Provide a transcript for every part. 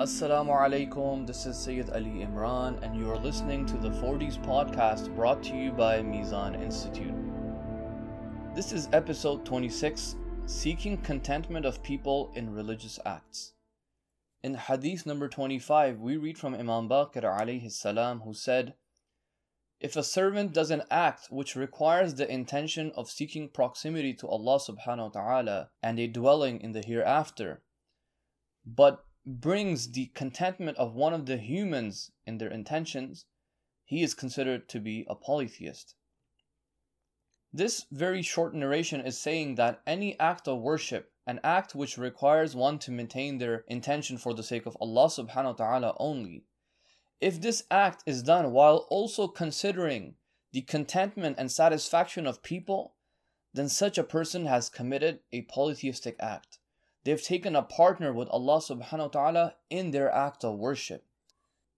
Assalamu alaikum, this is Sayyid Ali Imran, and you are listening to the 40s podcast brought to you by Mizan Institute. This is episode 26 Seeking Contentment of People in Religious Acts. In Hadith number 25, we read from Imam Baqir alayhi salam, who said, If a servant does an act which requires the intention of seeking proximity to Allah subhanahu wa ta'ala and a dwelling in the hereafter, but brings the contentment of one of the humans in their intentions, he is considered to be a polytheist. This very short narration is saying that any act of worship, an act which requires one to maintain their intention for the sake of Allah subhanahu wa ta'ala only, if this act is done while also considering the contentment and satisfaction of people, then such a person has committed a polytheistic act they've taken a partner with Allah subhanahu wa ta'ala in their act of worship.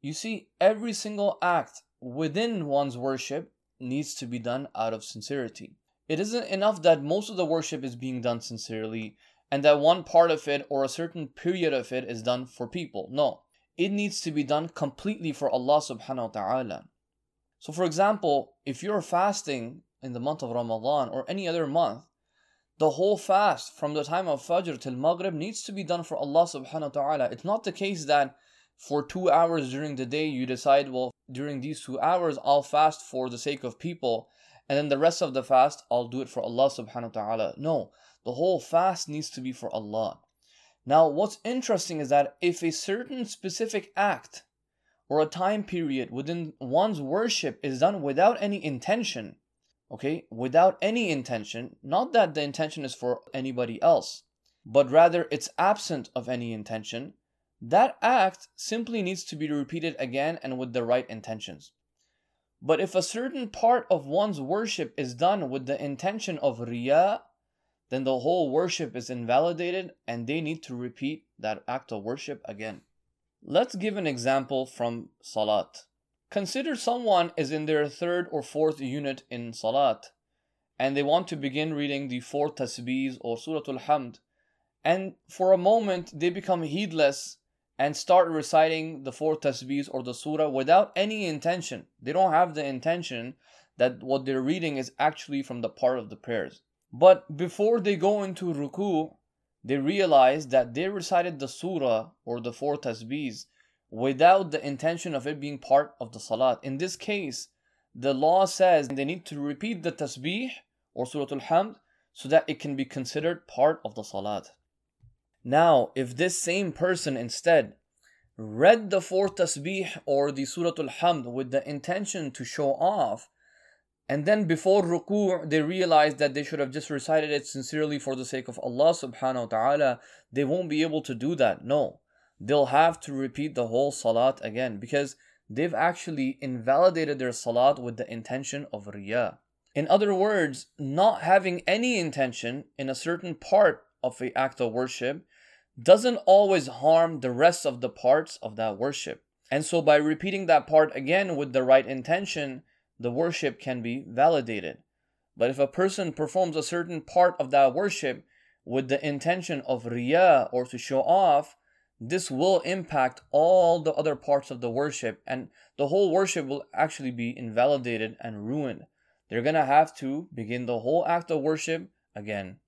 You see, every single act within one's worship needs to be done out of sincerity. It isn't enough that most of the worship is being done sincerely and that one part of it or a certain period of it is done for people. No, it needs to be done completely for Allah subhanahu wa ta'ala. So, for example, if you're fasting in the month of Ramadan or any other month, the whole fast from the time of Fajr till Maghrib needs to be done for Allah subhanahu wa ta'ala. It's not the case that for two hours during the day you decide, well, during these two hours I'll fast for the sake of people, and then the rest of the fast I'll do it for Allah subhanahu wa ta'ala. No, the whole fast needs to be for Allah. Now, what's interesting is that if a certain specific act or a time period within one's worship is done without any intention, okay, without any intention, not that the intention is for anybody else, but rather it's absent of any intention, that act simply needs to be repeated again and with the right intentions. But if a certain part of one's worship is done with the intention of riyah, then the whole worship is invalidated and they need to repeat that act of worship again. Let's give an example from Salat. Consider someone is in their third or fourth unit in Salat and they want to begin reading the four tasbeehs or Surah Al-Hamd and for a moment they become heedless and start reciting the four tasbeehs or the surah without any intention. They don't have the intention that what they're reading is actually from the part of the prayers. But before they go into ruku, they realize that they recited the surah or the four tasbeehs without the intention of it being part of the salat. In this case, the law says they need to repeat the tasbih or Surah Al-Hamd so that it can be considered part of the salat. Now, if this same person instead read the fourth tasbih or the Surah Al-Hamd with the intention to show off, and then before ruku' they realize that they should have just recited it sincerely for the sake of Allah subhanahu wa ta'ala, they won't be able to do that. No they'll have to repeat the whole salat again because they've actually invalidated their salat with the intention of riyah. In other words, not having any intention in a certain part of the act of worship doesn't always harm the rest of the parts of that worship. And so by repeating that part again with the right intention, the worship can be validated. But if a person performs a certain part of that worship with the intention of riyah or to show off, this will impact all the other parts of the worship, and the whole worship will actually be invalidated and ruined. They're gonna have to begin the whole act of worship again.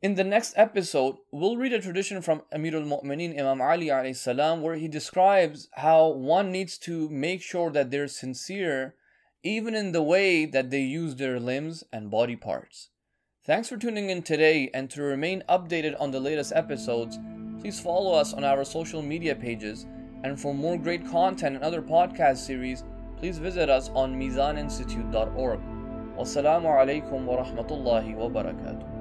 In the next episode, we'll read a tradition from Amir al-Mu'mineen Imam Ali salam where he describes how one needs to make sure that they're sincere even in the way that they use their limbs and body parts. Thanks for tuning in today and to remain updated on the latest episodes, Please follow us on our social media pages, and for more great content and other podcast series, please visit us on mizaninstitute.org. Wassalamu alaikum wa rahmatullahi wa barakatuh.